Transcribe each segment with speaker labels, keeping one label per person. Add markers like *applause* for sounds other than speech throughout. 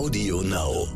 Speaker 1: Audio Now.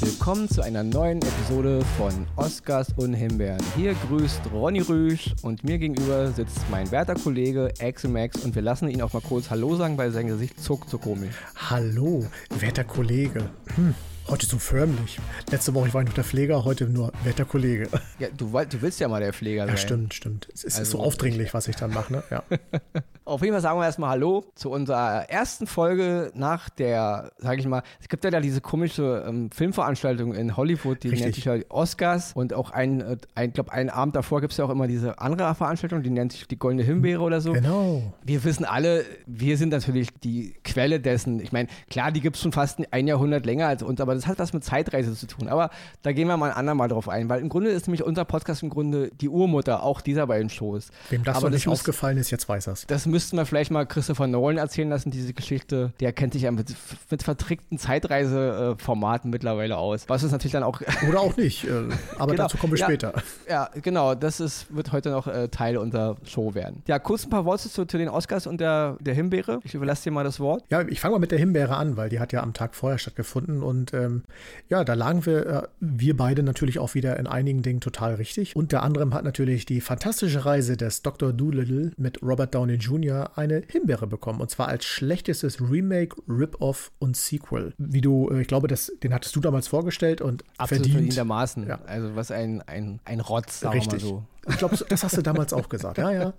Speaker 2: Willkommen zu einer neuen Episode von Oscars und Himbeeren. Hier grüßt Ronny Rüsch und mir gegenüber sitzt mein werter Kollege Axel Max und wir lassen ihn auch mal kurz Hallo sagen, weil sein Gesicht zuckt so komisch.
Speaker 3: Hallo, werter Kollege. Hm. Heute so förmlich. Letzte Woche war ich noch der Pfleger, heute nur Wetterkollege.
Speaker 2: Ja, du, du willst ja mal der Pfleger sein.
Speaker 3: Ja, stimmt, stimmt. Es ist
Speaker 2: Also-
Speaker 3: so aufdringlich, was ich dann mache, ne? Ja. *laughs*
Speaker 2: Auf jeden Fall sagen wir erstmal Hallo zu unserer ersten Folge nach der, sage ich mal, es gibt ja da diese komische ähm, Filmveranstaltung in Hollywood, die
Speaker 3: Richtig.
Speaker 2: nennt sich ja Oscars und auch ein, äh, ein glaube einen Abend davor gibt es ja auch immer diese andere Veranstaltung, die nennt sich die Goldene Himbeere oder so.
Speaker 3: Genau.
Speaker 2: Wir wissen alle, wir sind natürlich die Quelle dessen. Ich meine, klar, die gibt es schon fast ein Jahrhundert länger als uns, aber das hat was mit Zeitreise zu tun. Aber da gehen wir mal ein andermal drauf ein, weil im Grunde ist nämlich unser Podcast im Grunde die Urmutter auch dieser beiden Shows.
Speaker 3: Wem das
Speaker 2: aber
Speaker 3: noch nicht
Speaker 2: müsst-
Speaker 3: aufgefallen ist, jetzt weiß er's.
Speaker 2: das müssten wir vielleicht mal Christopher Nolan erzählen lassen, diese Geschichte. Der kennt sich ja mit, mit vertrickten Zeitreiseformaten mittlerweile aus. Was ist natürlich dann auch. *laughs*
Speaker 3: Oder auch nicht. Äh, aber
Speaker 2: Genau.
Speaker 3: dazu kommen wir
Speaker 2: Ja.
Speaker 3: später.
Speaker 2: ja, genau, das ist, wird heute noch äh, Teil unserer Show werden. Ja, kurz ein paar Worte zu, zu den Oscars und der, der Himbeere. Ich überlasse dir mal das Wort.
Speaker 3: Ja, ich fange mal mit der Himbeere an, weil die hat ja am Tag vorher stattgefunden. Und ähm, ja, da lagen wir, äh, wir beide natürlich auch wieder in einigen Dingen total richtig. Unter anderem hat natürlich die fantastische Reise des Dr. Doolittle mit Robert Downey Jr. eine Himbeere bekommen. Und zwar als schlechtestes Remake, Rip-Off und Sequel. Wie du, äh, ich glaube, das, den hattest du damals vorgestellt und
Speaker 2: Absolut
Speaker 3: verdient.
Speaker 2: verdientermaßen.
Speaker 3: Ja.
Speaker 2: Also was ein, ein, ein Rotz, sagen
Speaker 3: Richtig.
Speaker 2: so.
Speaker 3: Ich glaube, das hast du damals auch gesagt. Ja, ja.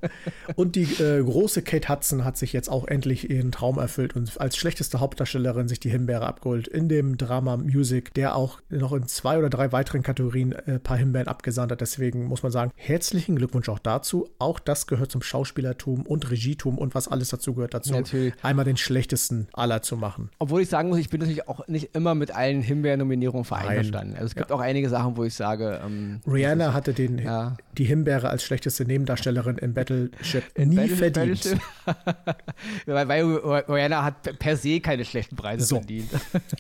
Speaker 3: Und die äh, große Kate Hudson hat sich jetzt auch endlich ihren Traum erfüllt und als schlechteste Hauptdarstellerin sich die Himbeere abgeholt in dem Drama Music, der auch noch in zwei oder drei weiteren Kategorien äh, ein paar Himbeeren abgesandt hat. Deswegen muss man sagen, herzlichen Glückwunsch auch dazu. Auch das gehört zum Schauspielertum und Regietum und was alles dazu gehört dazu.
Speaker 2: Natürlich.
Speaker 3: Einmal den schlechtesten aller zu machen.
Speaker 2: Obwohl ich sagen muss, ich bin natürlich auch nicht immer mit allen Himbeer-Nominierungen vereinverstanden. Also es gibt auch einige Sachen, wo ich sage, ähm,
Speaker 3: Rihanna hatte den,
Speaker 2: Ja.
Speaker 3: die Himbeere als schlechteste Nebendarstellerin in Battleship
Speaker 2: in
Speaker 3: nie
Speaker 2: Battle-
Speaker 3: verdient.
Speaker 2: Battleship- *laughs* weil, weil Rihanna hat per se keine schlechten Preise
Speaker 3: So.
Speaker 2: verdient.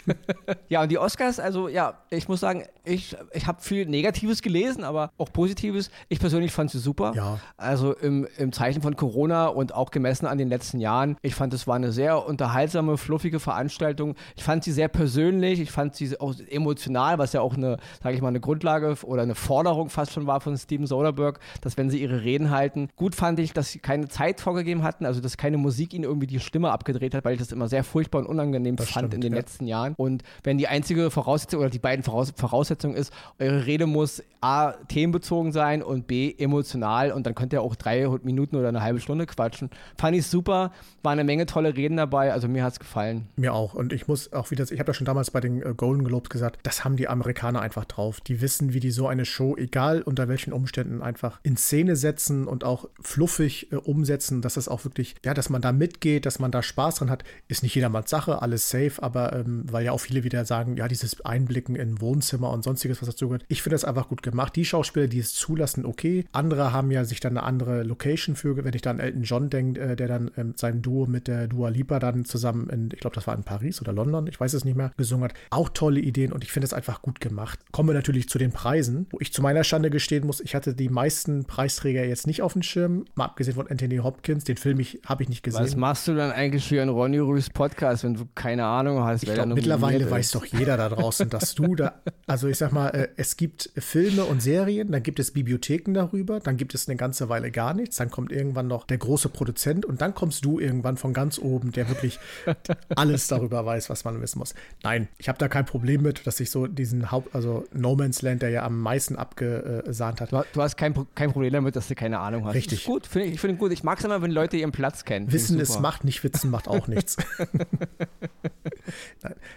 Speaker 2: *laughs* ja, und die Oscars, also ja, ich muss sagen, ich, ich habe viel Negatives gelesen, aber auch Positives. Ich persönlich fand sie super.
Speaker 3: Ja.
Speaker 2: Also im, im Zeichen von Corona und auch gemessen an den letzten Jahren. Ich fand, es war eine sehr unterhaltsame, fluffige Veranstaltung. Ich fand sie sehr persönlich, ich fand sie auch emotional, was ja auch eine, sage ich mal, eine Grundlage oder eine Forderung fast schon war von Steven Soderbergh, dass wenn sie ihre Reden halten. Gut fand ich, dass sie keine Zeit vorgegeben hatten, also dass keine Musik ihnen irgendwie die Stimme abgedreht hat, weil ich das immer sehr furchtbar und unangenehm
Speaker 3: Das
Speaker 2: fand
Speaker 3: stimmt,
Speaker 2: in den
Speaker 3: ja.
Speaker 2: letzten Jahren. Und wenn die einzige Voraussetzung oder die beiden Voraus Voraussetzungen ist, eure Rede muss A, themenbezogen sein und B, emotional und dann könnt ihr auch drei Minuten oder eine halbe Stunde quatschen. Fand ich super, war eine Menge tolle Reden dabei, also mir hat's gefallen.
Speaker 3: Mir auch. Und ich muss auch wieder, ich habe ja schon damals bei den äh, Golden Globes gesagt, das haben die Amerikaner einfach drauf. Die wissen, wie die so eine Show, egal unter welchen Umständen, einfach in Szene setzen und auch fluffig äh, umsetzen, dass das auch wirklich, ja, dass man da mitgeht, dass man da Spaß dran hat, ist nicht jedermanns Sache, alles safe, aber ähm, weil ja auch viele wieder sagen, ja, dieses Einblicken in Wohnzimmer und sonstiges, was dazu gehört. Ich finde das einfach gut gemacht. Die Schauspieler, die es zulassen, okay. Andere haben ja sich dann eine andere Location für, wenn ich dann Elton John denke, äh, der dann ähm, sein Duo mit der Dua Lipa dann zusammen in, ich glaube, das war in Paris oder London, ich weiß es nicht mehr, gesungen hat. Auch tolle Ideen und ich finde es einfach gut gemacht. Kommen wir natürlich zu den Preisen, wo ich zu meiner Schande gestehen muss, ich hatte die meisten Preisträger jetzt nicht auf dem Schirm, mal abgesehen von Anthony Hopkins, den Film ich, habe ich nicht gesehen.
Speaker 2: Was machst du dann eigentlich für einen Ronny Rüß Podcast, wenn du keine Ahnung hast,
Speaker 3: Ich
Speaker 2: nominiert
Speaker 3: mittlerweile
Speaker 2: ist?
Speaker 3: weiß doch jeder da draußen, *laughs* dass du da, also ich sag mal, äh, es gibt Filme und Serien, dann gibt es Bibliotheken darüber, dann gibt es eine ganze Weile gar nichts, dann kommt irgendwann noch der große Produzent und dann kommst du irgendwann von ganz oben, der wirklich *laughs* alles darüber weiß, was man wissen muss. Nein, ich habe da kein Problem mit, dass ich so diesen Haupt, also No Man's Land, der ja am meisten abgesahnt hat.
Speaker 2: Du, du hast kein, Pro- kein Problem damit, dass du keine Ahnung hast.
Speaker 3: Richtig.
Speaker 2: Ist gut, finde ich, ich finde gut. Ich mag es immer, wenn Leute ihren Platz kennen. Find
Speaker 3: Wissen
Speaker 2: super.
Speaker 3: Macht, nicht Witzen macht auch nichts. *laughs*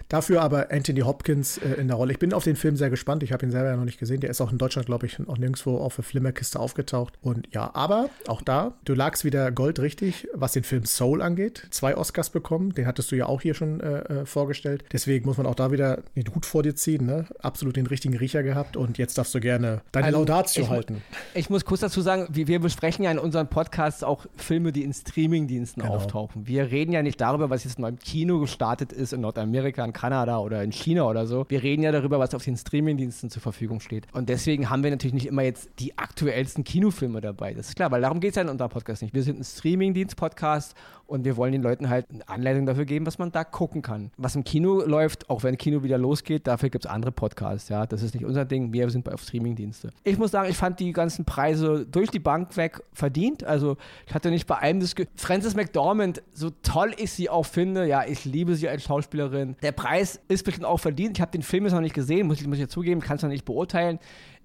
Speaker 3: Dafür aber Anthony Hopkins äh, in der Rolle. Ich bin auf den Film sehr gespannt. Ich habe ihn selber ja noch nicht gesehen. Der ist auch in Deutschland, glaube ich, auch nirgendwo auf der Flimmerkiste aufgetaucht. Und ja, aber auch da, du lagst wieder Gold richtig, was den Film Soul angeht. Zwei Oscars bekommen. Den hattest du ja auch hier schon äh, äh, vorgestellt. Deswegen muss man auch da wieder den Hut vor dir ziehen. Ne? Absolut den richtigen Riecher gehabt. Und jetzt darfst du gerne deine
Speaker 2: Also,
Speaker 3: Laudatio
Speaker 2: ich
Speaker 3: halten.
Speaker 2: Ich muss kurz dazu sagen, wir, wir besprechen ja in unseren Podcasts auch Filme, die in Streamingdiensten genau. auftauchen. Wir reden ja nicht darüber, was jetzt neu im Kino gestartet ist in Nordamerika, in Kanada oder in China oder so. Wir reden ja darüber, was auf den Streamingdiensten zur Verfügung steht. Und deswegen haben wir natürlich nicht immer jetzt die aktuellsten Kinofilme dabei. Das ist klar, weil darum geht es ja in unserem Podcast nicht. Wir sind ein Streamingdienst-Podcast und wir wollen den Leuten halt eine Anleitung dafür geben, was man da gucken kann. Was im Kino läuft, auch wenn Kino wieder losgeht, dafür gibt es andere Podcasts. Ja, das ist nicht unser Ding. Wir sind auf Streamingdienste. Ich muss sagen, ich fand die ganzen Preise durch die Bank weg verdient. Also ich hatte nicht bei einem das Ge Frances McDormand, so toll ich sie auch finde, ja, ich liebe sie als Schauspielerin. Der Preis ist bestimmt auch verdient. Ich habe den Film jetzt noch nicht gesehen, muss ich, muss ich ja zugeben, kann es noch nicht beurteilen.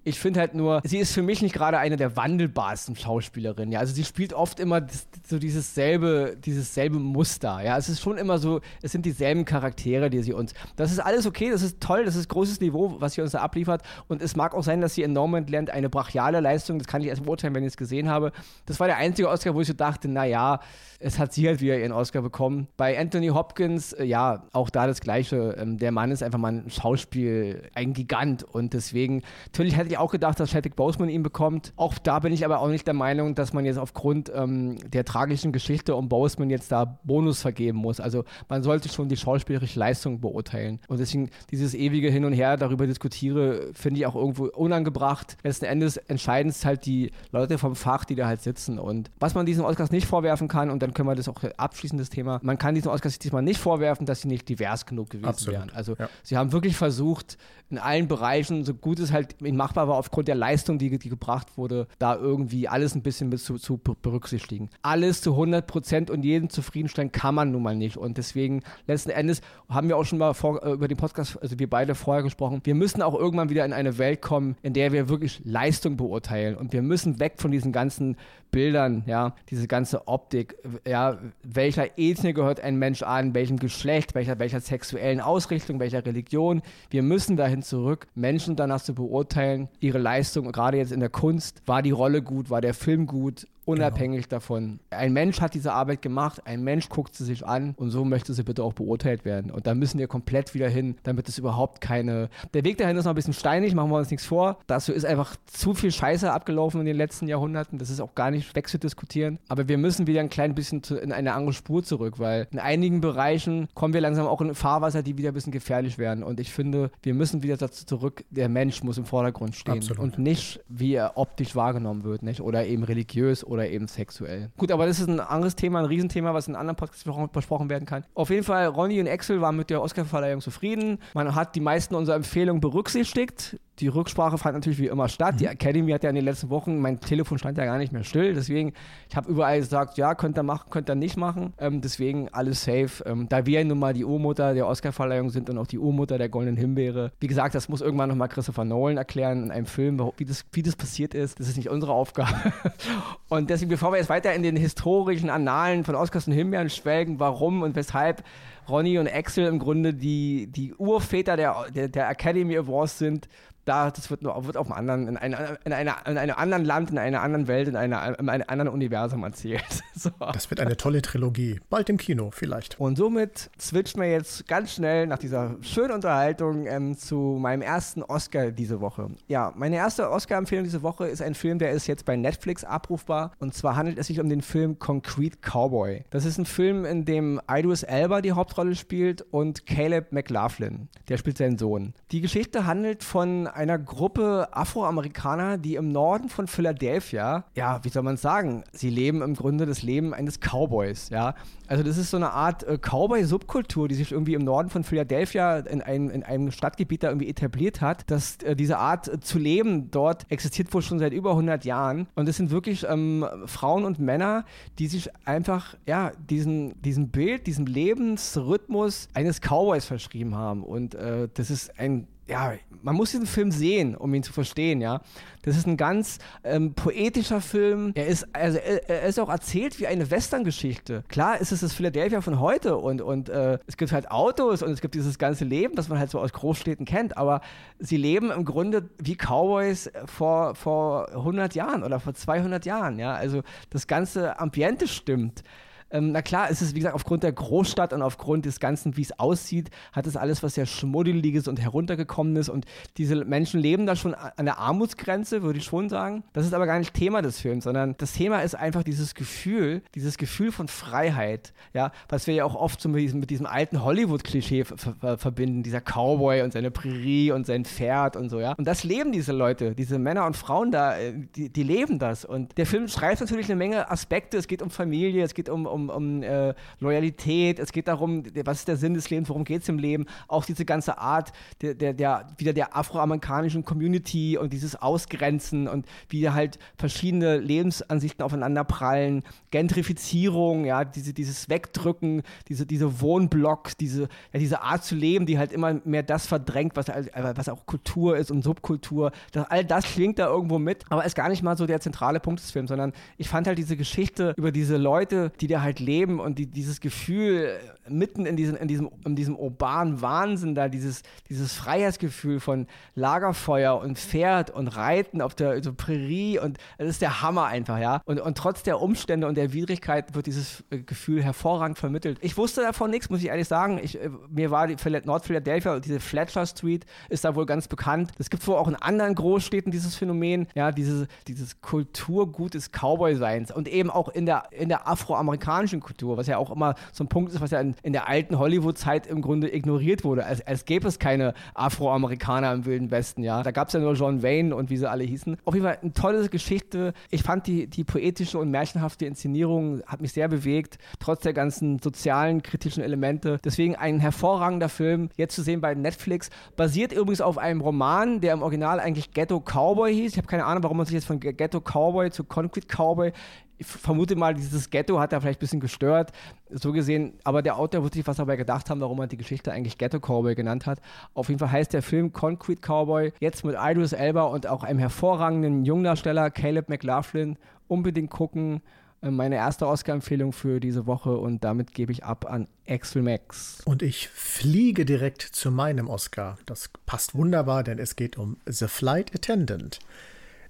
Speaker 2: Ich finde halt nur, sie ist für mich nicht gerade eine der wandelbarsten Schauspielerinnen. Ja, also sie spielt oft immer so dieses selbe, dieses selbe Muster. Ja, es ist schon immer so, es sind dieselben Charaktere, die sie uns. Das ist alles okay, das ist toll, das ist großes Niveau, was sie uns da abliefert. Und es mag auch sein, dass sie in lernt eine brachiale Leistung. Das kann ich erst beurteilen, wenn ich es gesehen habe. Das war der einzige Oscar, wo ich so dachte, naja, es hat sie halt wieder ihren Oscar bekommen. Bei Anthony Hopkins, äh, ja, auch da das Gleiche. Ähm, der Mann ist einfach mal ein Schauspiel, ein Gigant. Und deswegen, natürlich hätte ich auch gedacht, dass Chadwick Boseman ihn bekommt. Auch da bin ich aber auch nicht der Meinung, dass man jetzt aufgrund ähm, der tragischen Geschichte um Boseman jetzt da Bonus vergeben muss. Also man sollte schon die schauspielerische Leistung beurteilen. Und deswegen dieses ewige Hin und Her darüber diskutiere, finde ich auch irgendwo unangebracht. Letzten Endes entscheiden es halt die Leute vom Fach, die da halt sitzen. Und was man diesen Oscars nicht vorwerfen kann, und dann können wir das auch abschließen, das Thema. Man kann diesen Oscars diesmal nicht vorwerfen, dass sie nicht divers genug gewesen Absolut. wären. Also ja. sie haben wirklich versucht, in allen Bereichen, so gut es halt machbar war, aufgrund der Leistung, die, die gebracht wurde, da irgendwie alles ein bisschen mit zu, zu berücksichtigen. Alles zu 100 Prozent und jeden zufriedenstellen kann man nun mal nicht. Und deswegen, letzten Endes, haben wir auch schon mal vor, äh, über den Podcast, also wir beide vorher gesprochen, wir müssen auch irgendwann wieder in eine Welt kommen, in der wir wirklich Leistung beurteilen. Und wir müssen weg von diesen ganzen Bildern, ja, diese ganze Optik, ja, welcher Ethnie gehört ein Mensch an, welchem Geschlecht, welcher, welcher sexuellen Ausrichtung, welcher Religion. Wir müssen dahin zurück, Menschen danach zu beurteilen, ihre Leistung, gerade jetzt in der Kunst, war die Rolle gut, war der Film gut unabhängig genau. davon. Ein Mensch hat diese Arbeit gemacht, ein Mensch guckt sie sich an und so möchte sie bitte auch beurteilt werden. Und da müssen wir komplett wieder hin, damit es überhaupt keine. Der Weg dahin ist noch ein bisschen steinig, machen wir uns nichts vor. Dazu ist einfach zu viel Scheiße abgelaufen in den letzten Jahrhunderten. Das ist auch gar nicht wegzudiskutieren. Aber wir müssen wieder ein klein bisschen in eine andere Spur zurück, weil in einigen Bereichen kommen wir langsam auch in Fahrwasser, die wieder ein bisschen gefährlich werden. Und ich finde, wir müssen wieder dazu zurück, der Mensch muss im Vordergrund stehen Absolut. und nicht, wie er optisch wahrgenommen wird, nicht? Oder eben religiös oder oder eben sexuell. Gut, aber das ist ein anderes Thema, ein Riesenthema, was in anderen Podcasts besprochen werden kann. Auf jeden Fall, Ronny und Axel waren mit der Oscarverleihung zufrieden. Man hat die meisten unserer Empfehlungen berücksichtigt. Die Rücksprache fand natürlich wie immer statt. Mhm. Die Academy hat ja in den letzten Wochen, mein Telefon stand ja gar nicht mehr still. Deswegen, ich habe überall gesagt, ja, könnt ihr machen, könnt ihr nicht machen. Ähm, deswegen alles safe. Ähm, da wir nun mal die Urmutter der Oscarverleihung sind und auch die Urmutter der Goldenen Himbeere. Wie gesagt, das muss irgendwann nochmal Christopher Nolan erklären in einem Film, wie das, wie das passiert ist. Das ist nicht unsere Aufgabe. *laughs* und deswegen, bevor wir jetzt weiter in den historischen Annalen von Oscars und Himbeeren schwelgen, warum und weshalb Ronny und Axel im Grunde die, die Urväter der, der, der Academy Awards sind, da, das wird, nur, wird auf einem anderen, in, einer, in, einer, in einem anderen Land, in einer anderen Welt, in, einer, in einem anderen Universum erzählt. *laughs*
Speaker 3: so. Das wird eine tolle Trilogie. Bald im Kino, vielleicht.
Speaker 2: Und somit switchen wir jetzt ganz schnell nach dieser schönen Unterhaltung ähm, zu meinem ersten Oscar diese Woche. Ja, meine erste Oscar-Empfehlung diese Woche ist ein Film, der ist jetzt bei Netflix abrufbar. Und zwar handelt es sich um den Film Concrete Cowboy. Das ist ein Film, in dem Idris Elba die Hauptrolle spielt und Caleb McLaughlin. Der spielt seinen Sohn. Die Geschichte handelt von einer Gruppe Afroamerikaner, die im Norden von Philadelphia, ja, wie soll man sagen, sie leben im Grunde das Leben eines Cowboys, ja. Also das ist so eine Art äh, Cowboy-Subkultur, die sich irgendwie im Norden von Philadelphia in, ein, in einem Stadtgebiet da irgendwie etabliert hat. Dass äh, diese Art äh, zu leben dort existiert wohl schon seit über 100 Jahren. Und es sind wirklich ähm, Frauen und Männer, die sich einfach, ja, diesen, diesen Bild, diesem Lebensrhythmus eines Cowboys verschrieben haben. Und äh, das ist ein ja, man muss diesen Film sehen, um ihn zu verstehen, ja. Das ist ein ganz ähm, poetischer Film. Er ist, also er, ist auch erzählt wie eine Western-Geschichte. Klar ist es das Philadelphia von heute und, und äh, es gibt halt Autos und es gibt dieses ganze Leben, das man halt so aus Großstädten kennt, aber sie leben im Grunde wie Cowboys vor, vor 100 Jahren oder vor 200 Jahren, ja. Also das ganze Ambiente stimmt. Ähm, na klar, es ist, wie gesagt, aufgrund der Großstadt und aufgrund des Ganzen, wie es aussieht, hat es alles was sehr Schmuddeliges und heruntergekommenes und diese Menschen leben da schon an der Armutsgrenze, würde ich schon sagen. Das ist aber gar nicht Thema des Films, sondern das Thema ist einfach dieses Gefühl, dieses Gefühl von Freiheit, ja, was wir ja auch oft so mit diesem, mit diesem alten Hollywood-Klischee verbinden, dieser Cowboy und seine Prärie und sein Pferd und so, ja. Und das leben diese Leute, diese Männer und Frauen da, äh, die, die leben das. Und der Film streift natürlich eine Menge Aspekte. Es geht um Familie, es geht um, um, um äh, Loyalität, es geht darum, was ist der Sinn des Lebens, worum geht es im Leben. Auch diese ganze Art der, der, der wieder der afroamerikanischen Community und dieses Ausgrenzen und wie halt verschiedene Lebensansichten aufeinander prallen. Gentrifizierung, ja, diese, dieses Wegdrücken, diese, diese Wohnblocks, diese, ja, diese Art zu leben, die halt immer mehr das verdrängt, was, was auch Kultur ist und Subkultur. Das, all das schwingt da irgendwo mit, aber ist gar nicht mal so der zentrale Punkt des Films, sondern ich fand halt diese Geschichte über diese Leute, die da halt leben und die, dieses Gefühl mitten in diesem, in diesem, in diesem urbanen Wahnsinn da, dieses, dieses Freiheitsgefühl von Lagerfeuer und Pferd und Reiten auf der so Prärie und es ist der Hammer einfach, ja. Und, und trotz der Umstände und der Widrigkeiten wird dieses äh, Gefühl hervorragend vermittelt. Ich wusste davon nichts, muss ich ehrlich sagen. Ich, äh, mir war die Nord Philadelphia und diese Fletcher Street ist da wohl ganz bekannt. Es gibt wohl auch in anderen Großstädten dieses Phänomen, ja, dieses, dieses Kulturgut des Cowboy-Seins und eben auch in der, in der afroamerikanischen Kultur, was ja auch immer so ein Punkt ist, was ja in, in der alten Hollywood-Zeit im Grunde ignoriert wurde, als, als gäbe es keine Afroamerikaner im Wilden Westen, ja. Da gab es ja nur John Wayne und wie sie alle hießen. Auf jeden Fall eine tolle Geschichte. Ich fand die, die poetische und märchenhafte Inszenierung hat mich sehr bewegt, trotz der ganzen sozialen, kritischen Elemente. Deswegen ein hervorragender Film, jetzt zu sehen bei Netflix. Basiert übrigens auf einem Roman, der im Original eigentlich Ghetto Cowboy hieß. Ich habe keine Ahnung, warum man sich jetzt von Ghetto Cowboy zu Concrete Cowboy ich vermute mal, dieses Ghetto hat er vielleicht ein bisschen gestört, so gesehen, aber der Autor wird sich was dabei gedacht haben, warum er die Geschichte eigentlich Ghetto Cowboy genannt hat. Auf jeden Fall heißt der Film Concrete Cowboy, jetzt mit Idris Elba und auch einem hervorragenden Jungdarsteller, Caleb McLaughlin. Unbedingt gucken. Äh, meine erste Oscar-Empfehlung für diese Woche und damit gebe ich ab an Axel Max.
Speaker 3: Und ich fliege direkt zu meinem Oscar. Das passt wunderbar, denn es geht um The Flight Attendant.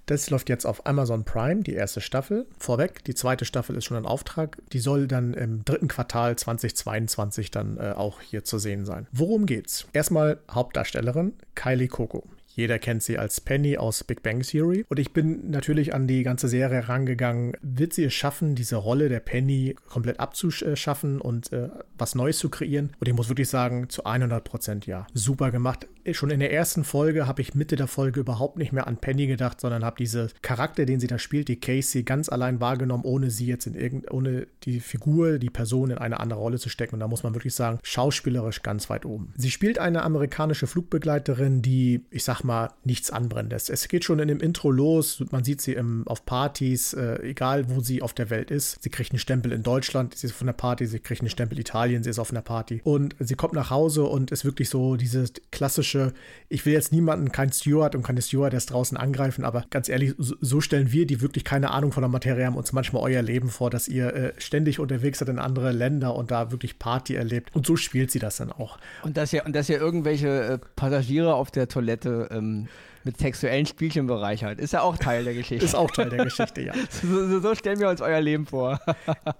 Speaker 3: Das läuft jetzt auf Amazon Prime, die erste Staffel. Vorweg, die zweite Staffel ist schon in Auftrag. Die soll dann im dritten Quartal 2022 dann äh, auch hier zu sehen sein. Worum geht's? Erstmal Hauptdarstellerin Kylie Coco. Jeder kennt sie als Penny aus Big Bang Theory. Und ich bin natürlich an die ganze Serie rangegangen. Wird sie es schaffen, diese Rolle der Penny komplett abzuschaffen und äh, was Neues zu kreieren? Und ich muss wirklich sagen, zu 100 Prozent ja. Super gemacht. Schon in der ersten Folge habe ich Mitte der Folge überhaupt nicht mehr an Penny gedacht, sondern habe diese Charakter, den sie da spielt, die Casey, ganz allein wahrgenommen, ohne sie jetzt in irgend, ohne die Figur, die Person in eine andere Rolle zu stecken. Und da muss man wirklich sagen, schauspielerisch ganz weit oben. Sie spielt eine amerikanische Flugbegleiterin, die, ich sag mal, mal nichts Anbrennendes. Es geht schon in dem Intro los. Man sieht sie im, auf Partys, äh, egal wo sie auf der Welt ist. Sie kriegt einen Stempel in Deutschland, sie ist auf einer Party, sie kriegt einen Stempel Italien, sie ist auf einer Party. Und sie kommt nach Hause und ist wirklich so dieses klassische, ich will jetzt niemanden, kein Steward und keine Stewardess draußen angreifen, aber ganz ehrlich, so, stellen wir, die wirklich keine Ahnung von der Materie haben, uns manchmal euer Leben vor, dass ihr äh, ständig unterwegs seid in andere Länder und da wirklich Party erlebt. Und so spielt sie das dann auch.
Speaker 2: Und dass ja, und dass ja irgendwelche äh, Passagiere auf der Toilette ähm, mit sexuellen Spielchen bereichert. Ist ja auch Teil der Geschichte.
Speaker 3: Ist auch Teil der Geschichte, ja. *laughs*
Speaker 2: so, so, so, stellen wir uns euer Leben vor.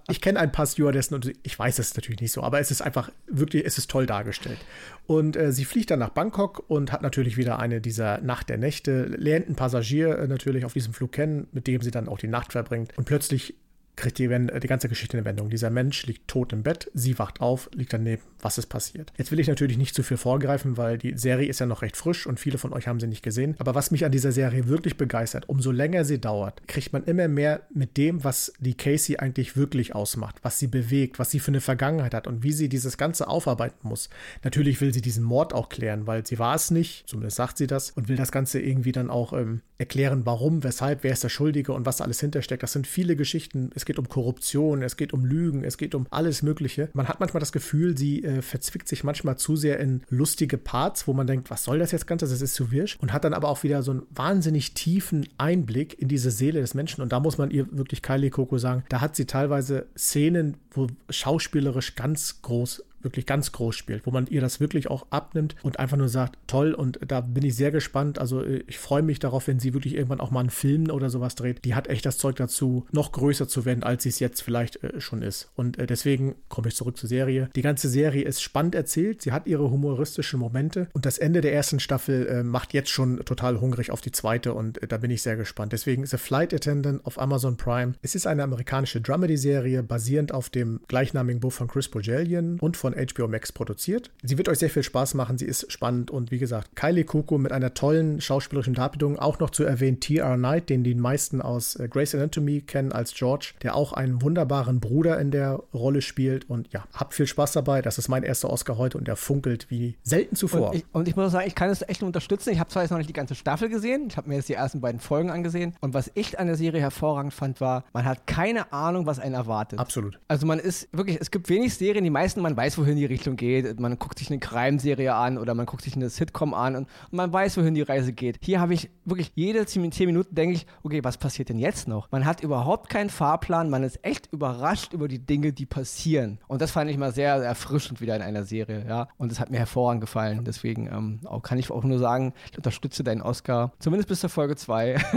Speaker 3: ich kenne ein paar Stewardessen und ich weiß es natürlich nicht so, aber es ist einfach wirklich, es ist toll dargestellt. Und äh, sie fliegt dann nach Bangkok und hat natürlich wieder eine dieser Nacht der Nächte, lernt einen Passagier äh, natürlich auf diesem Flug kennen, mit dem sie dann auch die Nacht verbringt. Und plötzlich kriegt die, die ganze Geschichte eine Wendung. Dieser Mensch liegt tot im Bett, sie wacht auf, liegt daneben. Was ist passiert? Jetzt will ich natürlich nicht zu viel vorgreifen, weil die Serie ist ja noch recht frisch und viele von euch haben sie nicht gesehen. Aber was mich an dieser Serie wirklich begeistert, umso länger sie dauert, kriegt man immer mehr mit dem, was die Casey eigentlich wirklich ausmacht, was sie bewegt, was sie für eine Vergangenheit hat und wie sie dieses Ganze aufarbeiten muss. Natürlich will sie diesen Mord auch klären, weil sie war es nicht, zumindest sagt sie das, und will das Ganze irgendwie dann auch ähm, erklären, warum, weshalb, wer ist der Schuldige und was alles hintersteckt. Das sind viele Geschichten. Es geht um Korruption, es geht um Lügen, es geht um alles Mögliche. Man hat manchmal das Gefühl, sie äh, verzwickt sich manchmal zu sehr in lustige Parts, wo man denkt, was soll das jetzt Ganze? Das ist zu wirsch. Und hat dann aber auch wieder so einen wahnsinnig tiefen Einblick in diese Seele des Menschen. Und da muss man ihr wirklich Kylie Coco sagen, da hat sie teilweise Szenen, wo schauspielerisch ganz groß wirklich ganz groß spielt, wo man ihr das wirklich auch abnimmt und einfach nur sagt, toll und da bin ich sehr gespannt. Also äh, ich freue mich darauf, wenn sie wirklich irgendwann auch mal einen Film oder sowas dreht. Die hat echt das Zeug dazu, noch größer zu werden, als sie es jetzt vielleicht äh, schon ist. Und äh, deswegen komme ich zurück zur Serie. Die ganze Serie ist spannend erzählt, sie hat ihre humoristischen Momente und das Ende der ersten Staffel äh, macht jetzt schon total hungrig auf die zweite und äh, da bin ich sehr gespannt. Deswegen The Flight Attendant auf Amazon Prime. Es ist eine amerikanische Dramedy-Serie, basierend auf dem gleichnamigen Buch von Chris Bojellian und von HBO Max produziert. Sie wird euch sehr viel Spaß machen, sie ist spannend und wie gesagt, Kylie Kuku mit einer tollen schauspielerischen Darbietung, auch noch zu erwähnen T.R. Knight, den die meisten aus äh, Grey's Anatomy kennen als George, der auch einen wunderbaren Bruder in der Rolle spielt und ja, habt viel Spaß dabei. Das ist mein erster Oscar heute und der funkelt wie selten zuvor.
Speaker 2: Und ich, und ich muss sagen, ich kann es echt nur unterstützen. Ich habe zwar jetzt noch nicht die ganze Staffel gesehen, ich habe mir jetzt die ersten beiden Folgen angesehen und was ich an der Serie hervorragend fand, war, man hat keine Ahnung, was einen erwartet.
Speaker 3: Absolut.
Speaker 2: Also man ist wirklich, es gibt wenig Serien, die meisten, man weiß, wohin die Richtung geht. Man guckt sich eine Crime-Serie an oder man guckt sich eine Sitcom an und, und man weiß, wohin die Reise geht. Hier habe ich wirklich jede 10 Minuten denke ich, okay, was passiert denn jetzt noch? Man hat überhaupt keinen Fahrplan, man ist echt überrascht über die Dinge, die passieren. Und das fand ich mal sehr erfrischend wieder in einer Serie, ja. Und es hat mir hervorragend gefallen. Deswegen ähm, auch, kann ich auch nur sagen, ich unterstütze deinen Oscar, zumindest bis zur Folge 2. *laughs*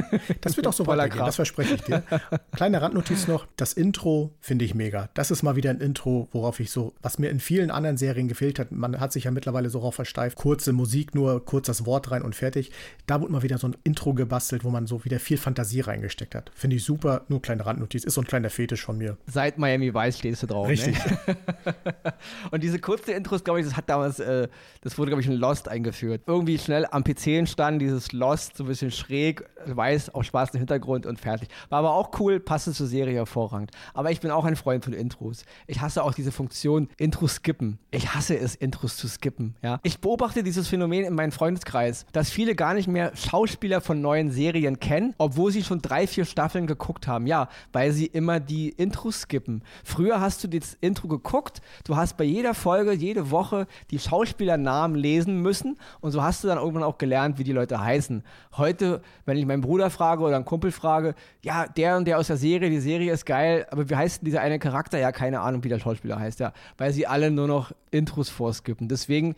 Speaker 3: Das wird auch so weitergehen, das verspreche ich dir. Kleine Randnotiz noch, das Intro finde ich mega. Das ist mal wieder ein Intro, worauf ich so, was mir in vielen anderen Serien gefehlt hat, man hat sich ja mittlerweile so darauf versteift, kurze Musik nur, kurz das Wort rein und fertig. Da wurde mal wieder so ein Intro gebastelt, wo man so wieder viel Fantasie reingesteckt hat. Finde ich super, nur kleine Randnotiz, ist so ein kleiner Fetisch von mir.
Speaker 2: Seit Miami Vice stehst du drauf.
Speaker 3: Richtig.
Speaker 2: Ne? *laughs* und diese kurzen Intros, glaube ich, das hat damals, äh, das wurde, glaube ich, in Lost eingeführt. Irgendwie schnell am PC entstanden, dieses Lost, so ein bisschen schräg, weiß, auch schwarzen Hintergrund und fertig. War aber auch cool, passte zur Serie hervorragend. Aber ich bin auch ein Freund von Intros. Ich hasse auch diese Funktion Intro skippen. Ich hasse es, Intros zu skippen. Ja? Ich beobachte dieses Phänomen in meinem Freundeskreis, dass viele gar nicht mehr Schauspieler von neuen Serien kennen, obwohl sie schon drei, vier Staffeln geguckt haben. Ja, weil sie immer die Intros skippen. Früher hast du das Intro geguckt, du hast bei jeder Folge, jede Woche die Schauspielernamen lesen müssen und so hast du dann irgendwann auch gelernt, wie die Leute heißen. Heute, wenn ich meinen Bruder frage oder einen Kumpel frage, ja, der und der aus der Serie, die Serie ist geil, aber wie heißt denn dieser eine Charakter? Ja, keine Ahnung, wie der Schauspieler heißt, ja, weil sie alle nur noch Intros vorskippen. Deswegen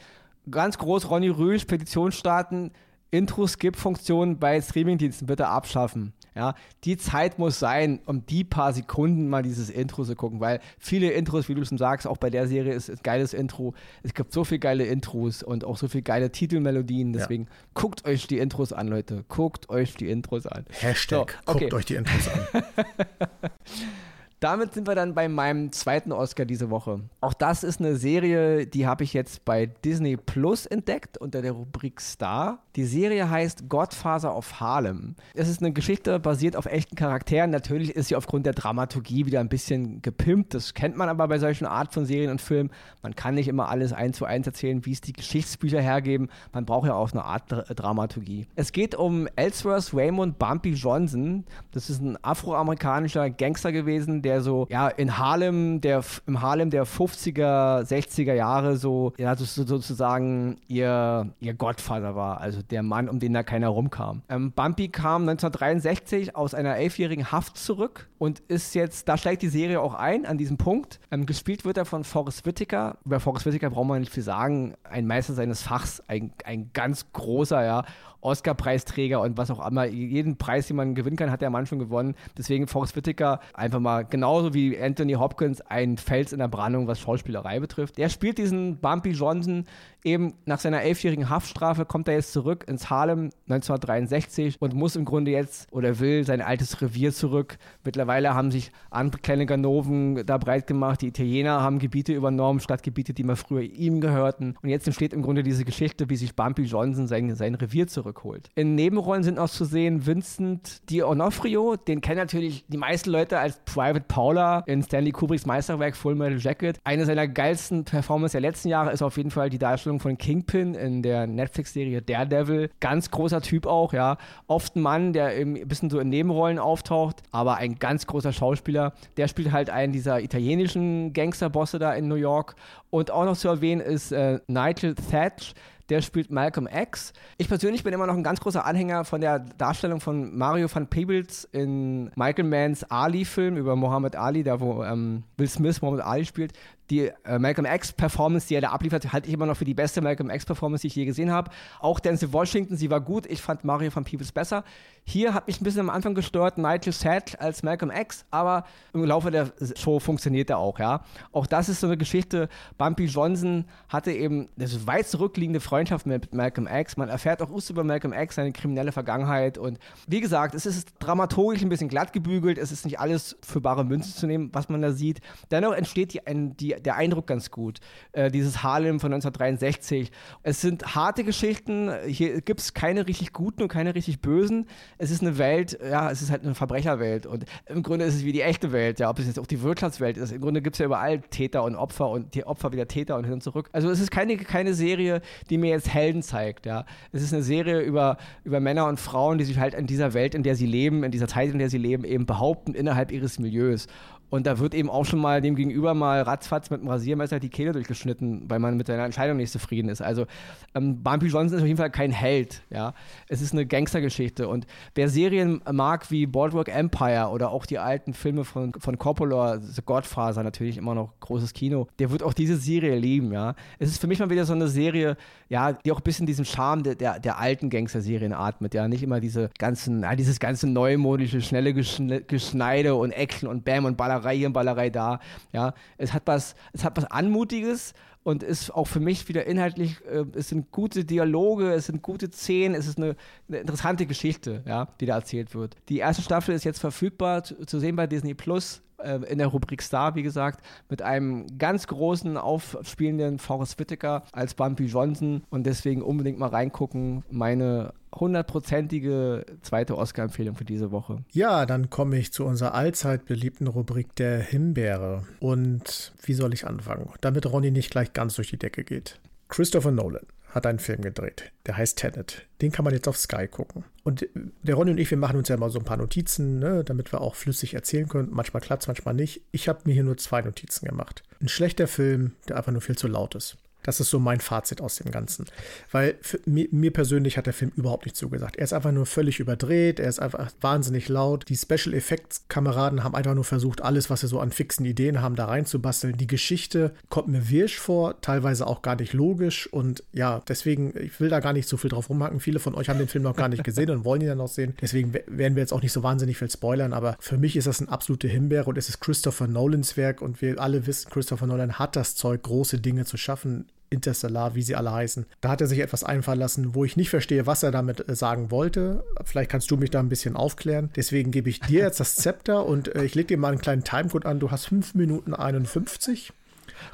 Speaker 2: ganz groß Ronny Rüsch, Petition starten, Intro-Skip-Funktion bei Streamingdiensten bitte abschaffen. Ja, die Zeit muss sein, um die paar Sekunden mal dieses Intro zu gucken, weil viele Intros, wie du schon sagst, auch bei der Serie ist ein geiles Intro. Es gibt so viele geile Intros und auch so viele geile Titelmelodien. Deswegen ja. guckt euch die Intros an, Leute. Guckt euch die Intros an.
Speaker 3: Hashtag, so, okay. guckt euch die Intros an. *laughs*
Speaker 2: Damit sind wir dann bei meinem zweiten Oscar diese Woche. Auch das ist eine Serie, die habe ich jetzt bei Disney Plus entdeckt unter der Rubrik Star. Die Serie heißt Godfather of Harlem. Es ist eine Geschichte basiert auf echten Charakteren. Natürlich ist sie aufgrund der Dramaturgie wieder ein bisschen gepimpt. Das kennt man aber bei solchen Art von Serien und Filmen. Man kann nicht immer alles eins zu eins erzählen, wie es die Geschichtsbücher hergeben. Man braucht ja auch eine Art Dramaturgie. Es geht um Ellsworth Raymond Bumpy Johnson. Das ist ein afroamerikanischer Gangster gewesen, der so, ja, in Harlem, der, im Harlem der 50er, 60er Jahre so, ja, so, sozusagen ihr, ihr Gottvater war, also der Mann, um den da keiner rumkam. Ähm, Bumpy kam 1963 aus einer elfjährigen Haft zurück und ist jetzt, da steigt die Serie auch ein, an diesem Punkt. Ähm, gespielt wird er von Forrest Whitaker. Über Forrest Whitaker braucht man nicht viel sagen. Ein Meister seines Fachs, ein, ein ganz großer, ja. Oscar-Preisträger und was auch immer. Jeden Preis, den man gewinnen kann, hat der Mann schon gewonnen. Deswegen Forrest Whitaker einfach mal genauso wie Anthony Hopkins ein Fels in der Brandung, was Schauspielerei betrifft. Der spielt diesen Bumpy Johnson eben nach seiner elfjährigen Haftstrafe, kommt er jetzt zurück ins Harlem 1963 und muss im Grunde jetzt oder will sein altes Revier zurück. Mittlerweile haben sich andere kleine Ganoven da breit gemacht. Die Italiener haben Gebiete übernommen, Stadtgebiete, die mal früher ihm gehörten. Und jetzt entsteht im Grunde diese Geschichte, wie sich Bumpy Johnson sein, sein Revier zurück zurückholt. In Nebenrollen sind noch zu sehen Vincent D'Onofrio, den kennen natürlich die meisten Leute als Private Paula in Stanley Kubricks Meisterwerk Full Metal Jacket. Eine seiner geilsten Performances der letzten Jahre ist auf jeden Fall die Darstellung von Kingpin in der Netflix-Serie Daredevil. Ganz großer Typ auch, ja. Oft ein Mann, der ein bisschen so in Nebenrollen auftaucht, aber ein ganz großer Schauspieler. Der spielt halt einen dieser italienischen Gangsterbosse da in New York. Und auch noch zu erwähnen ist äh, Nigel Thatch, der spielt Malcolm X. Ich persönlich bin immer noch ein ganz großer Anhänger von der Darstellung von Mario van Peebles in Michael Manns Ali-Film über Muhammad Ali, da wo ähm, Will Smith Muhammad Ali spielt. Die äh, Malcolm X-Performance, die er da abliefert, halte ich immer noch für die beste Malcolm X-Performance, die ich je gesehen habe. Auch Denzel Washington, sie war gut. Ich fand Mario von Peebles besser. Hier hat mich ein bisschen am Anfang gestört Nigel Sad als Malcolm X, aber im Laufe der Show funktioniert er auch, ja. Auch das ist so eine Geschichte. Bumpy Johnson hatte eben eine weit zurückliegende Freundschaft mit Malcolm X. Man erfährt auch über Malcolm X, seine kriminelle Vergangenheit. Und wie gesagt, es ist dramaturgisch ein bisschen glatt gebügelt. Es ist nicht alles für bare Münze zu nehmen, was man da sieht. Dennoch entsteht die, die, der Eindruck ganz gut. Äh, dieses Harlem von 1963. Es sind harte Geschichten. Hier gibt es keine richtig guten und keine richtig bösen es ist eine Welt, ja, es ist halt eine Verbrecherwelt und im Grunde ist es wie die echte Welt, ja, ob es jetzt auch die Wirtschaftswelt ist. Im Grunde gibt es ja überall Täter und Opfer und die Opfer wieder Täter und hin und zurück. Also es ist keine, keine Serie, die mir jetzt Helden zeigt, ja. Es ist eine Serie über, über Männer und Frauen, die sich halt in dieser Welt, in der sie leben, in dieser Zeit, in der sie leben, eben behaupten innerhalb ihres Milieus. Und da wird eben auch schon mal dem Gegenüber mal ratzfatz mit dem Rasiermesser die Kehle durchgeschnitten, weil man mit seiner Entscheidung nicht zufrieden ist. Also ähm, Bumpy Johnson ist auf jeden Fall kein Held. Ja? Es ist eine Gangstergeschichte. Und wer Serien mag wie Boardwalk Empire oder auch die alten Filme von, von Coppola, The Godfather, natürlich immer noch großes Kino, der wird auch diese Serie lieben. Ja? Es ist für mich mal wieder so eine Serie, ja, die auch ein bisschen diesen Charme der, der, der alten Gangster-Serien atmet. Ja? Nicht immer diese ganzen, ja, dieses ganze neumodische, schnelle Geschneide und Action und Bam und Baller Ballerei hier und Ballerei da. Ja, es hat was, es hat was Anmutiges und ist auch für mich wieder inhaltlich, äh, es sind gute Dialoge, es sind gute Szenen, es ist eine, eine, interessante Geschichte, ja, die da erzählt wird. Die erste Staffel ist jetzt verfügbar, zu, zu sehen bei Disney Plus äh, in der Rubrik Star, wie gesagt, mit einem ganz großen aufspielenden Forrest Whitaker als Bumpy Johnson und deswegen unbedingt mal reingucken. Meine hundertprozentige zweite Oscar-Empfehlung für diese Woche.
Speaker 3: Ja, dann komme ich zu unserer allzeit beliebten Rubrik der Himbeere. Und wie soll ich anfangen? Damit Ronny nicht gleich ganz durch die Decke geht. Christopher Nolan hat einen Film gedreht, der heißt Tenet. Den kann man jetzt auf Sky gucken. Und der Ronny und ich, wir machen uns ja mal so ein paar Notizen, ne, damit wir auch flüssig erzählen können. Manchmal klappt es, manchmal nicht. Ich habe mir hier nur zwei Notizen gemacht. Ein schlechter Film, der einfach nur viel zu laut ist. Das ist so mein Fazit aus dem Ganzen. Weil mir, mir, persönlich hat der Film überhaupt nicht zugesagt. Er ist einfach nur völlig überdreht, er ist einfach wahnsinnig laut. Die Special Effects Kameraden haben einfach nur versucht, alles, was sie so an fixen Ideen haben, da reinzubasteln. Die Geschichte kommt mir wirsch vor, teilweise auch gar nicht logisch. Und ja, deswegen, ich will da gar nicht so viel drauf rumhacken. Viele von euch haben den Film noch gar nicht gesehen und wollen ihn dann noch sehen. Deswegen werden wir jetzt auch nicht so wahnsinnig viel spoilern. Aber für mich ist das ein absolute Himbeere und es ist Christopher Nolans Werk. Und wir alle wissen, Christopher Nolan hat das Zeug, große Dinge zu schaffen Interstellar, wie sie alle heißen. Da hat er sich etwas einfallen lassen, wo ich nicht verstehe, was er damit äh, sagen wollte. Vielleicht kannst du mich da ein bisschen aufklären. Deswegen gebe ich dir jetzt das Zepter und äh, ich lege dir mal einen kleinen Timecode an. Du hast 5 Minuten 51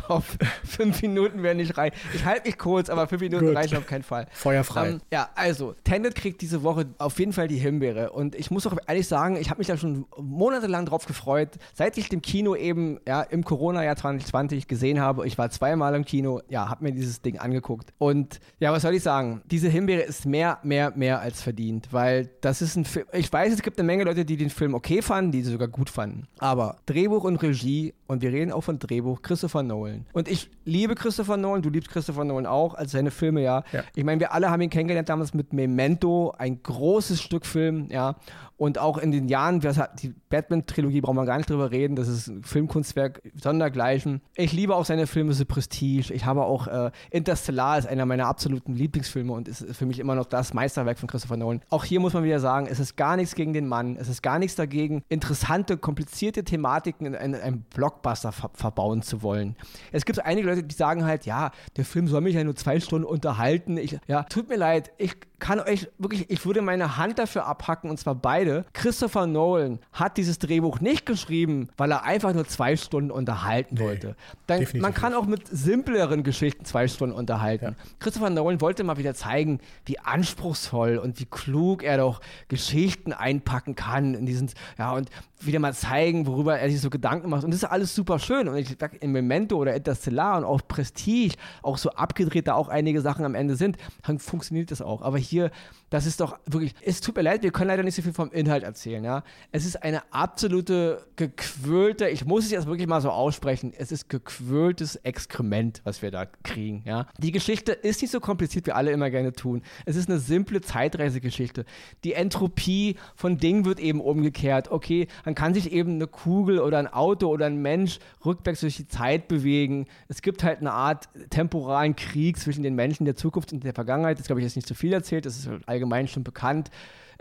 Speaker 2: auf fünf Minuten wäre nicht rein. Ich halte mich kurz, aber fünf Minuten Gut. reichen auf keinen Fall.
Speaker 3: Feuerfrei. Ähm,
Speaker 2: ja, also, Tenet kriegt diese Woche auf jeden Fall die Himbeere. Und ich muss auch ehrlich sagen, ich habe mich da schon monatelang drauf gefreut. Seit ich dem Kino eben ja, im Corona-Jahr 2020 gesehen habe, ich war zweimal im Kino, ja, habe mir dieses Ding angeguckt. Und ja, was soll ich sagen? Diese Himbeere ist mehr, mehr, mehr als verdient, weil das ist ein Film. Ich weiß, es gibt eine Menge Leute, die den Film okay fanden, die sogar gut fanden. Aber Drehbuch und Regie, und wir reden auch von Drehbuch, Christopher Nolan. Und ich liebe Christopher Nolan, du liebst Christopher Nolan auch, also seine Filme, ja. ja. Ich meine, wir alle haben ihn kennengelernt damals mit Memento, ein großes Stück Film, ja. Und auch in den Jahren, die Batman-Trilogie brauchen wir gar nicht drüber reden, das ist ein Filmkunstwerk sondergleichen. Ich liebe auch seine Filme The Prestige. Ich habe auch äh, Interstellar ist einer meiner absoluten Lieblingsfilme und ist für mich immer noch das Meisterwerk von Christopher Nolan. Auch hier muss man wieder sagen, es ist gar nichts gegen den Mann, es ist gar nichts dagegen, interessante, komplizierte Thematiken in, in einem Blockbuster ver verbauen zu wollen. Es gibt einige Leute, die sagen halt, ja, der Film soll mich ja nur zwei Stunden unterhalten. Ich, ja, tut mir leid, ich kann euch wirklich, ich würde meine Hand dafür abhacken und zwar beide. Christopher Nolan hat dieses Drehbuch nicht geschrieben, weil er einfach nur zwei Stunden unterhalten nee, wollte. Dann, man kann auch mit simpleren Geschichten zwei Stunden unterhalten. Ja. Christopher Nolan wollte mal wieder zeigen, wie anspruchsvoll und wie klug er doch Geschichten einpacken kann in diesen, ja, und wieder mal zeigen, worüber er sich so Gedanken macht. Und das ist alles super schön. Und ich sag, in Memento oder Interstellar und auch Prestige, auch so abgedreht da auch einige Sachen am Ende sind, dann funktioniert das auch. Aber hier hier, das ist doch wirklich, es tut mir leid, wir können leider nicht so viel vom Inhalt erzählen, ja. Es ist eine absolute gequölte, ich muss es jetzt wirklich mal so aussprechen, es ist gequöltes Exkrement, was wir da kriegen, ja. Die Geschichte ist nicht so kompliziert, wie alle immer gerne tun. Es ist eine simple Zeitreisegeschichte. Die Entropie von Dingen wird eben umgekehrt. Okay, dann kann sich eben eine Kugel oder ein Auto oder ein Mensch rückwärts durch die Zeit bewegen. Es gibt halt eine Art temporalen Krieg zwischen den Menschen der Zukunft und der Vergangenheit. Das glaube ich jetzt nicht zu viel erzählt, das ist allgemein schon bekannt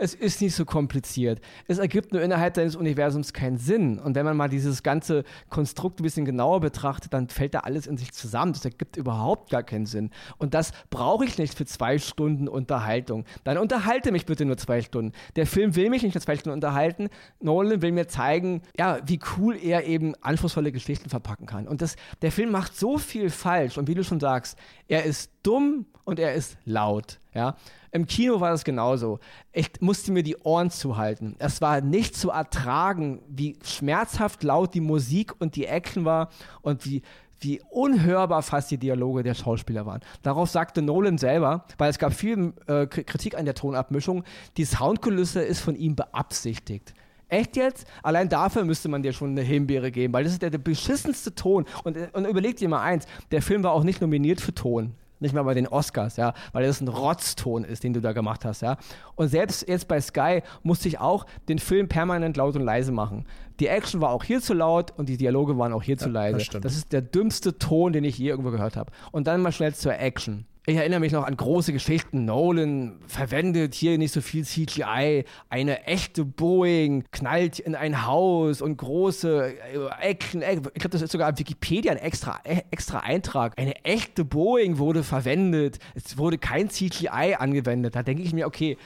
Speaker 2: es ist nicht so kompliziert. Es ergibt nur innerhalb deines Universums keinen Sinn. Und wenn man mal dieses ganze Konstrukt ein bisschen genauer betrachtet, dann fällt da alles in sich zusammen. Das ergibt überhaupt gar keinen Sinn. Und das brauche ich nicht für zwei Stunden Unterhaltung. Dann unterhalte mich bitte nur zwei Stunden. Der Film will mich nicht nur zwei Stunden unterhalten. Nolan will mir zeigen, ja, wie cool er eben anspruchsvolle Geschichten verpacken kann. Und das, der Film macht so viel falsch. Und wie du schon sagst, er ist dumm und er ist laut. Ja, im Kino war das genauso. Ich musste mir die Ohren zuhalten. Es war nicht zu ertragen, wie schmerzhaft laut die Musik und die Action war und wie, wie unhörbar fast die Dialoge der Schauspieler waren. Darauf sagte Nolan selber, weil es gab viel äh, Kritik an der Tonabmischung, die Soundkulisse ist von ihm beabsichtigt. Echt jetzt? Allein dafür müsste man dir schon eine Himbeere geben, weil das ist der, der beschissenste Ton. Und, und überleg dir mal eins, der Film war auch nicht nominiert für Ton nicht mal bei den Oscars, ja, weil das ein Rotzton ist, den du da gemacht hast, ja. Und selbst jetzt bei Sky musste ich auch den Film permanent laut und leise machen. Die Action war auch hier zu laut und die Dialoge waren auch hier ja, zu leise. Das, das, ist der dümmste Ton, den ich je irgendwo gehört habe. Und dann mal schnell zur Action. Ich erinnere mich noch an große Geschichten. Nolan verwendet hier nicht so viel CGI. Eine echte Boeing knallt in ein Haus und große äh, Action. Ich glaube, das ist sogar auf Wikipedia ein extra, äh, extra Eintrag. Eine echte Boeing wurde verwendet. Es wurde kein CGI angewendet. Da denke ich mir, okay,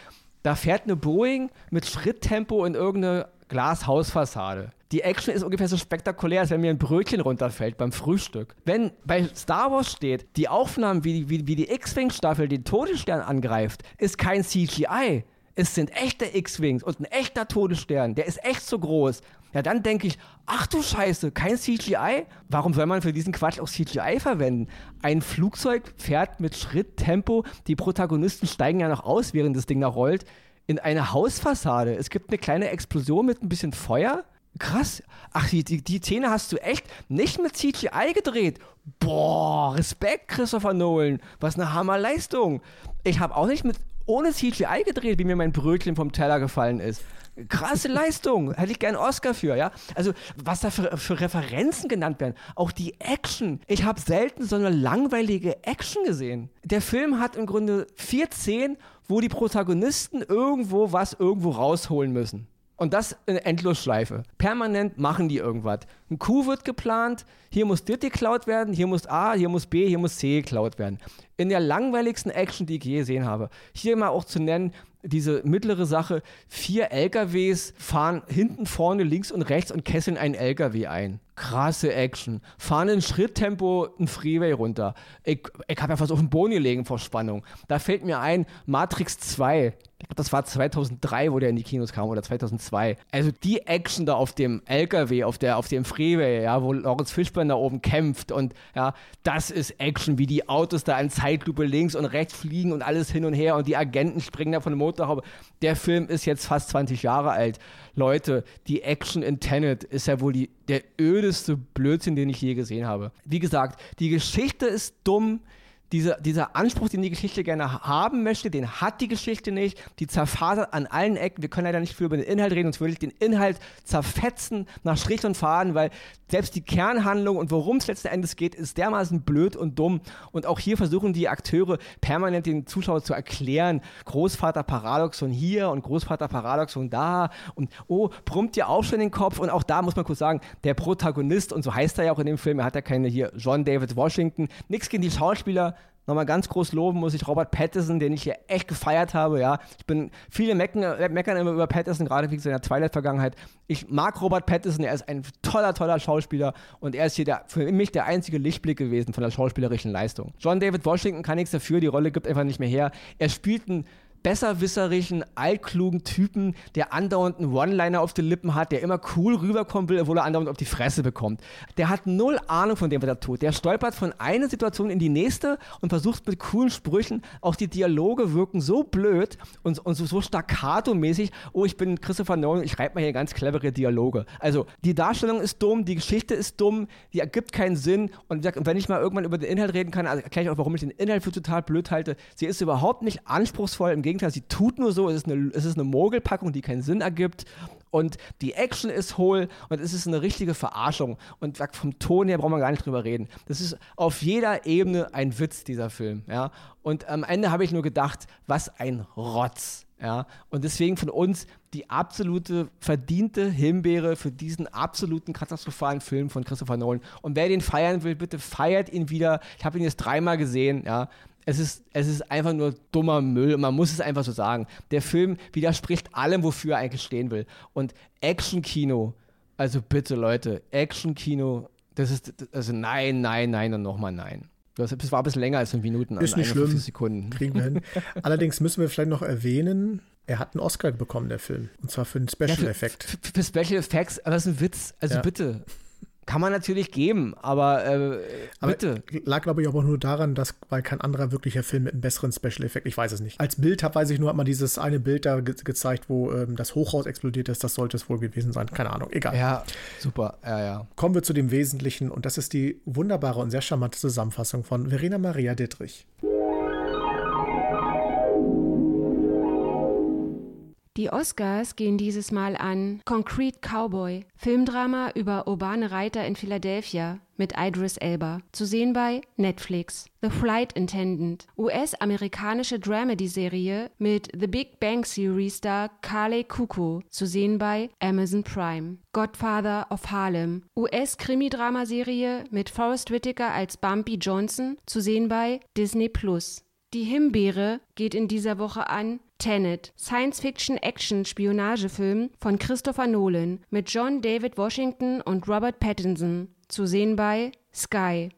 Speaker 2: da fährt eine Boeing mit Schritttempo in irgendeine Glashausfassade. Die Action ist ungefähr so spektakulär, als wenn mir ein Brötchen runterfällt beim Frühstück. Wenn bei Star Wars steht, die Aufnahmen, wie, wie, wie die X-Wing-Staffel den Todesstern angreift, ist kein CGI. Es sind echte X-Wings und ein echter Todesstern. Der ist echt so groß. Ja, dann denke ich, ach du Scheiße, kein CGI? Warum soll man für diesen Quatsch auch CGI verwenden? Ein Flugzeug fährt mit Schritttempo, die Protagonisten steigen ja noch aus, während das Ding da rollt, in eine Hausfassade. Es gibt eine kleine Explosion mit ein bisschen Feuer Krass. Ach, die, die, die Szene hast du echt nicht mit CGI gedreht. Boah, Respekt, Christopher Nolan. Was eine Hammerleistung. Ich habe auch nicht mit ohne CGI gedreht, wie mir mein Brötchen vom Teller gefallen ist. Krasse *laughs* Leistung. Hätte ich gern Oscar für, ja? Also, was da für, für Referenzen genannt werden. Auch die Action. Ich habe selten so eine langweilige Action gesehen. Der Film hat im Grunde vier Szenen, wo die Protagonisten irgendwo was irgendwo rausholen müssen. Und das in Endlosschleife. Permanent machen die irgendwas. Ein Q wird geplant, hier muss dit geklaut werden, hier muss A, hier muss B, hier muss C geklaut werden. In der langweiligsten Action, die ich je gesehen habe. Hier mal auch zu nennen, diese mittlere Sache, vier LKWs fahren hinten, vorne, links und rechts und kesseln einen LKW ein. Krasse Action. Fahren in Schritttempo ein Freeway runter. Ich, ich habe ja fast auf den Boden gelegen vor Spannung. Da fällt mir ein, Matrix 2. Ich glaube, das war 2003, wo der in die Kinos kam, oder 2002. Also die Action da auf dem LKW, auf, der, auf dem Freeway, ja, wo Lawrence Fishburne da oben kämpft und ja, das ist Action, wie die Autos da in Zeitlupe links und rechts fliegen und alles hin und her und die Agenten springen da von der Motorhaube. Der Film ist jetzt fast 20 Jahre alt. Leute, die Action in Tenet ist ja wohl die, der ödeste Blödsinn, den ich je gesehen habe. Wie gesagt, die Geschichte ist dumm, dieser, dieser Anspruch, den die Geschichte gerne haben möchte, den hat die Geschichte nicht. Die zerfasert an allen Ecken. Wir können leider nicht viel über den Inhalt reden, uns würde ich den Inhalt zerfetzen nach Strich und Faden, weil selbst die Kernhandlung und worum es letzten Endes geht, ist dermaßen blöd und dumm. Und auch hier versuchen die Akteure permanent den Zuschauer zu erklären, Großvater Paradoxon hier und Großvater Paradoxon da. Und oh, brummt dir auch schon den Kopf. Und auch da muss man kurz sagen, der Protagonist, und so heißt er ja auch in dem Film, er hat ja keine hier John David Washington, nichts gegen die Schauspieler, nochmal ganz groß loben muss ich Robert Pattinson, den ich hier echt gefeiert habe, ja. Ich bin, viele mecken, äh, meckern immer über Pattinson, gerade wegen seiner Twilight-Vergangenheit. Ich mag Robert Pattinson, er ist ein toller, toller Schauspieler und er ist hier der, für mich der einzige Lichtblick gewesen von der schauspielerischen Leistung. John David Washington kann nichts dafür, die Rolle gibt einfach nicht mehr her. Er spielt einen besserwisserischen, altklugen Typen, der andauernd einen One-Liner auf den Lippen hat, der immer cool rüberkommen will, obwohl er andauernd auf die Fresse bekommt. Der hat null Ahnung von dem, was er tut. Der stolpert von einer Situation in die nächste und versucht mit coolen Sprüchen, auch die Dialoge wirken so blöd und, und so, so staccato-mäßig, oh, ich bin Christopher Nolan, ich schreibe mal hier ganz clevere Dialoge. Also, die Darstellung ist dumm, die Geschichte ist dumm, die ergibt keinen Sinn und wenn ich mal irgendwann über den Inhalt reden kann, also erkläre ich auch, warum ich den Inhalt für total blöd halte. Sie ist überhaupt nicht anspruchsvoll, im Gegenteil Gegenteil, sie tut nur so, es ist eine, es ist eine Mogelpackung, die keinen Sinn ergibt. und die Action ist hohl und es ist eine richtige Verarschung. Und vom Ton her braucht man gar nicht drüber reden. Das ist auf jeder Ebene ein Witz, dieser Film. Ja? Und am Ende habe ich nur gedacht, was ein Rotz. Ja? Und deswegen von uns die absolute verdiente Himbeere für diesen absoluten katastrophalen Film von Christopher Nolan. Und wer den feiern will, bitte feiert ihn wieder. Ich habe ihn jetzt dreimal gesehen. Ja? Es ist, es ist einfach nur dummer Müll und man muss es einfach so sagen. Der Film widerspricht allem, wofür er eigentlich stehen will. Und Action-Kino, also bitte Leute, Action-Kino, das ist, also nein, nein, nein und nochmal nein. Das war ein bisschen länger als fünf Minuten.
Speaker 3: Ist nicht schlimm.
Speaker 2: Sekunden.
Speaker 3: Kriegen wir hin. *laughs* Allerdings müssen wir vielleicht noch erwähnen, er hat einen Oscar bekommen, der Film. Und zwar für einen Special Effect.
Speaker 2: Für, für, Special Effects, aber das ist ein Witz. Also ja. bitte. Kann man natürlich geben, aber, äh, aber bitte.
Speaker 3: Lag, glaube ich, aber nur daran, dass, weil kein anderer wirklicher Film mit einem besseren Special Effekt, ich weiß es nicht. Als Bild, hab, weiß ich nur, hat man dieses eine Bild da ge gezeigt, wo ähm, das Hochhaus explodiert ist. Das sollte es wohl gewesen sein. Keine Ahnung, egal.
Speaker 2: Ja, super. Ja, ja.
Speaker 3: Kommen wir zu dem Wesentlichen und das ist die wunderbare und sehr charmante Zusammenfassung von Verena Maria Dittrich.
Speaker 1: Die Oscars gehen dieses Mal an Concrete Cowboy, Filmdrama über urbane Reiter in Philadelphia mit Idris Elba, zu sehen bei Netflix. The Flight Attendant, US-amerikanische Dramedy-Serie mit The Big Bang Theory-Star Carly Kuko, zu sehen bei Amazon Prime. Godfather of Harlem, US-Krimi-Dramaserie mit Forrest Whitaker als Bumpy Johnson, zu sehen bei Disney Plus. Die Himbeere geht in dieser Woche an Tenet, Science-Fiction-Action-Spionagefilm von Christopher Nolan mit John David Washington und Robert Pattinson, zu sehen bei Sky.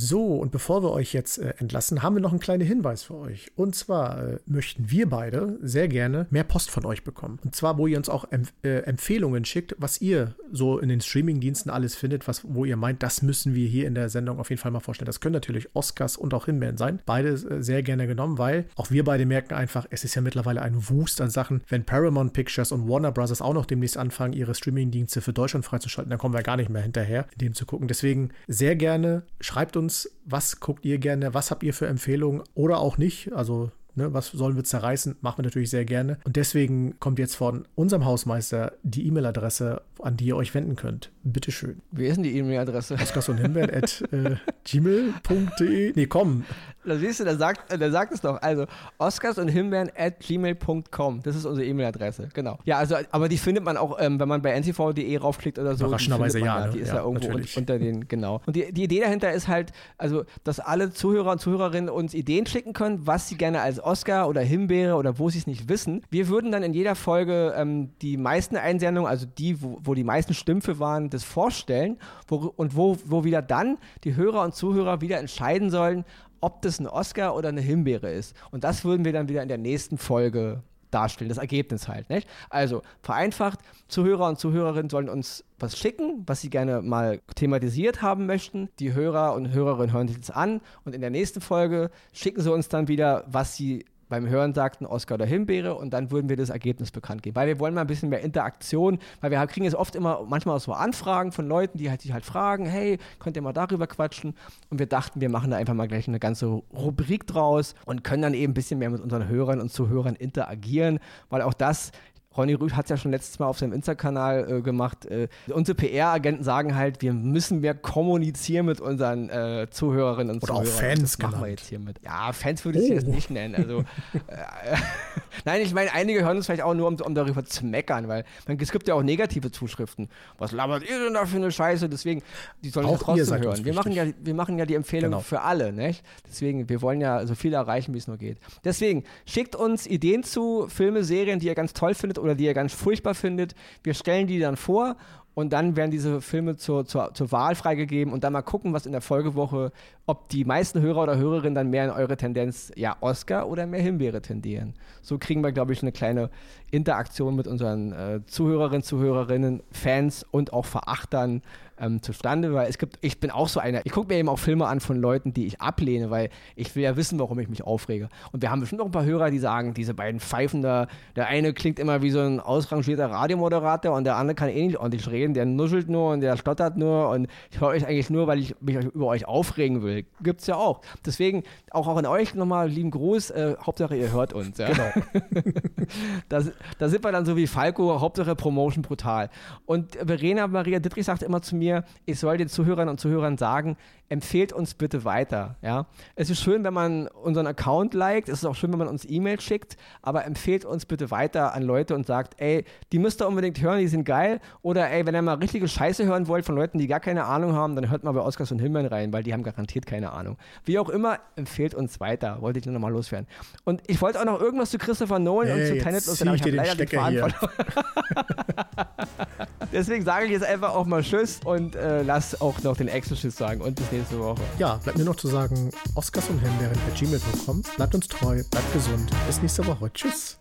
Speaker 3: So, und bevor wir euch jetzt äh, entlassen, haben wir noch einen kleinen Hinweis für euch. Und zwar äh, möchten wir beide sehr gerne mehr Post von euch bekommen. Und zwar, wo ihr uns auch empf äh, Empfehlungen schickt, was ihr so in den Streaming-Diensten alles findet, was, wo ihr meint, das müssen wir hier in der Sendung auf jeden Fall mal vorstellen. Das können natürlich Oscars und auch Hinbeeren sein. Beide äh, sehr gerne genommen, weil auch wir beide merken einfach, es ist ja mittlerweile ein Wust an Sachen. Wenn Paramount Pictures und Warner Brothers auch noch demnächst anfangen, ihre Streaming-Dienste für Deutschland freizuschalten, dann kommen wir gar nicht mehr hinterher, dem zu gucken. Deswegen sehr gerne schreibt uns uns, was guckt ihr gerne, was habt ihr für Empfehlungen oder auch nicht. Also Ne, was sollen wir zerreißen? Machen wir natürlich sehr gerne. Und deswegen kommt jetzt von unserem Hausmeister die E-Mail-Adresse, an die ihr euch wenden könnt. Bitteschön.
Speaker 2: Wie ist denn die E-Mail-Adresse?
Speaker 3: Oscarsonhimbeeren at äh, gmail.de. Nee, komm.
Speaker 2: Da siehst du, der sagt, der sagt es doch. Also Oscars und Himbeeren at gmail.com. Das ist unsere E-Mail-Adresse. Genau. Ja, also, aber die findet man auch, ähm, wenn man bei ntv.de raufklickt oder so.
Speaker 3: Überraschenderweise ja.
Speaker 2: Ne? Die ist ja, ja irgendwo un unter den, genau. Und die, die Idee dahinter ist halt, also, dass alle Zuhörer und Zuhörerinnen uns Ideen schicken können, was sie gerne als Oscar oder Himbeere oder wo sie es nicht wissen. Wir würden dann in jeder Folge ähm, die meisten Einsendungen, also die, wo, wo die meisten Stimmen waren, das vorstellen wo, und wo, wo wieder dann die Hörer und Zuhörer wieder entscheiden sollen, ob das ein Oscar oder eine Himbeere ist. Und das würden wir dann wieder in der nächsten Folge darstellen, das Ergebnis halt. Nicht? Also vereinfacht, Zuhörer und Zuhörerinnen sollen uns was schicken, was sie gerne mal thematisiert haben möchten. Die Hörer und Hörerinnen hören sich das an und in der nächsten Folge schicken sie uns dann wieder, was sie beim Hören sagten Oscar oder Himbeere und dann würden wir das Ergebnis bekannt geben. Weil wir wollen mal ein bisschen mehr Interaktion, weil wir kriegen jetzt oft immer manchmal auch so Anfragen von Leuten, die halt sich halt fragen, hey, könnt ihr mal darüber quatschen? Und wir dachten, wir machen da einfach mal gleich eine ganze Rubrik draus und können dann eben ein bisschen mehr mit unseren Hörern und Zuhörern interagieren, weil auch das Ronny Rüth hat es ja schon letztes Mal auf seinem Insta-Kanal äh, gemacht. Äh, unsere PR-Agenten sagen halt, wir müssen mehr kommunizieren mit unseren äh, Zuhörerinnen und
Speaker 3: Oder
Speaker 2: Zuhörern.
Speaker 3: Auch Fans,
Speaker 2: das machen wir jetzt hier mit. Ja, Fans würde ich oh. jetzt nicht nennen. Also, äh, *laughs* Nein, ich meine, einige hören uns vielleicht auch nur, um, um, darüber zu meckern, weil man, es gibt ja auch negative Zuschriften. Was labert ihr denn da für eine Scheiße? Deswegen, die sollen auch trotzdem hören. Wir machen, ja, wir machen ja die Empfehlung genau. für alle, nicht? Deswegen, wir wollen ja so viel erreichen, wie es nur geht. Deswegen, schickt uns Ideen zu Filme, Serien, die ihr ganz toll findet oder die ihr ganz furchtbar findet. Wir stellen die dann vor und dann werden diese Filme zur, zur, zur Wahl freigegeben und dann mal gucken, was in der Folgewoche, ob die meisten Hörer oder Hörerinnen dann mehr in eure Tendenz, ja, Oscar oder mehr Himbeere tendieren. So kriegen wir, glaube ich, eine kleine Interaktion mit unseren äh, Zuhörerinnen, Zuhörerinnen, Fans und auch Verachtern ähm, zustande, weil es gibt, ich bin auch so einer, ich gucke mir eben auch Filme an von Leuten, die ich ablehne, weil ich will ja wissen, warum ich mich aufrege. Und wir haben bestimmt auch ein paar Hörer, die sagen, diese beiden Pfeifen da, der eine klingt immer wie so ein ausrangierter Radiomoderator und der andere kann eh nicht ordentlich reden reden, der nuschelt nur und der stottert nur und ich höre euch eigentlich nur, weil ich mich über euch aufregen will. Gibt's ja auch. Deswegen auch, auch an euch nochmal lieben Gruß. Äh, Hauptsache, ihr hört uns. Ja? Genau. *laughs* da, da sind wir dann so wie Falco, Hauptsache Promotion brutal. Und Verena Maria Dittrich sagte immer zu mir, ich soll den Zuhörern und Zuhörern sagen, empfehlt uns bitte weiter. Ja? Es ist schön, wenn man unseren Account liked, es ist auch schön, wenn man uns E-Mails schickt, aber empfehlt uns bitte weiter an Leute und sagt, ey, die müsst ihr unbedingt hören, die sind geil. Oder ey, wenn ihr mal richtige Scheiße hören wollt von Leuten, die gar keine Ahnung haben, dann hört mal bei Oscars und Himmeln rein, weil die haben garantiert keine Ahnung. Wie auch immer, empfehlt uns weiter, wollte ich nur nochmal loswerden. Und ich wollte auch noch irgendwas zu Christopher Nolan hey, und zu Tenet loswerden, aber ich habe leider den Faden verloren. Deswegen sage ich jetzt einfach auch mal Tschüss und äh, lass auch noch den Extra-Tschüss sagen und bis nächste Woche.
Speaker 3: Ja, bleibt mir noch zu sagen, Oscars und Himbeeren bei gmail.com. Bleibt uns treu, bleibt gesund. Bis nächste Woche. Tschüss.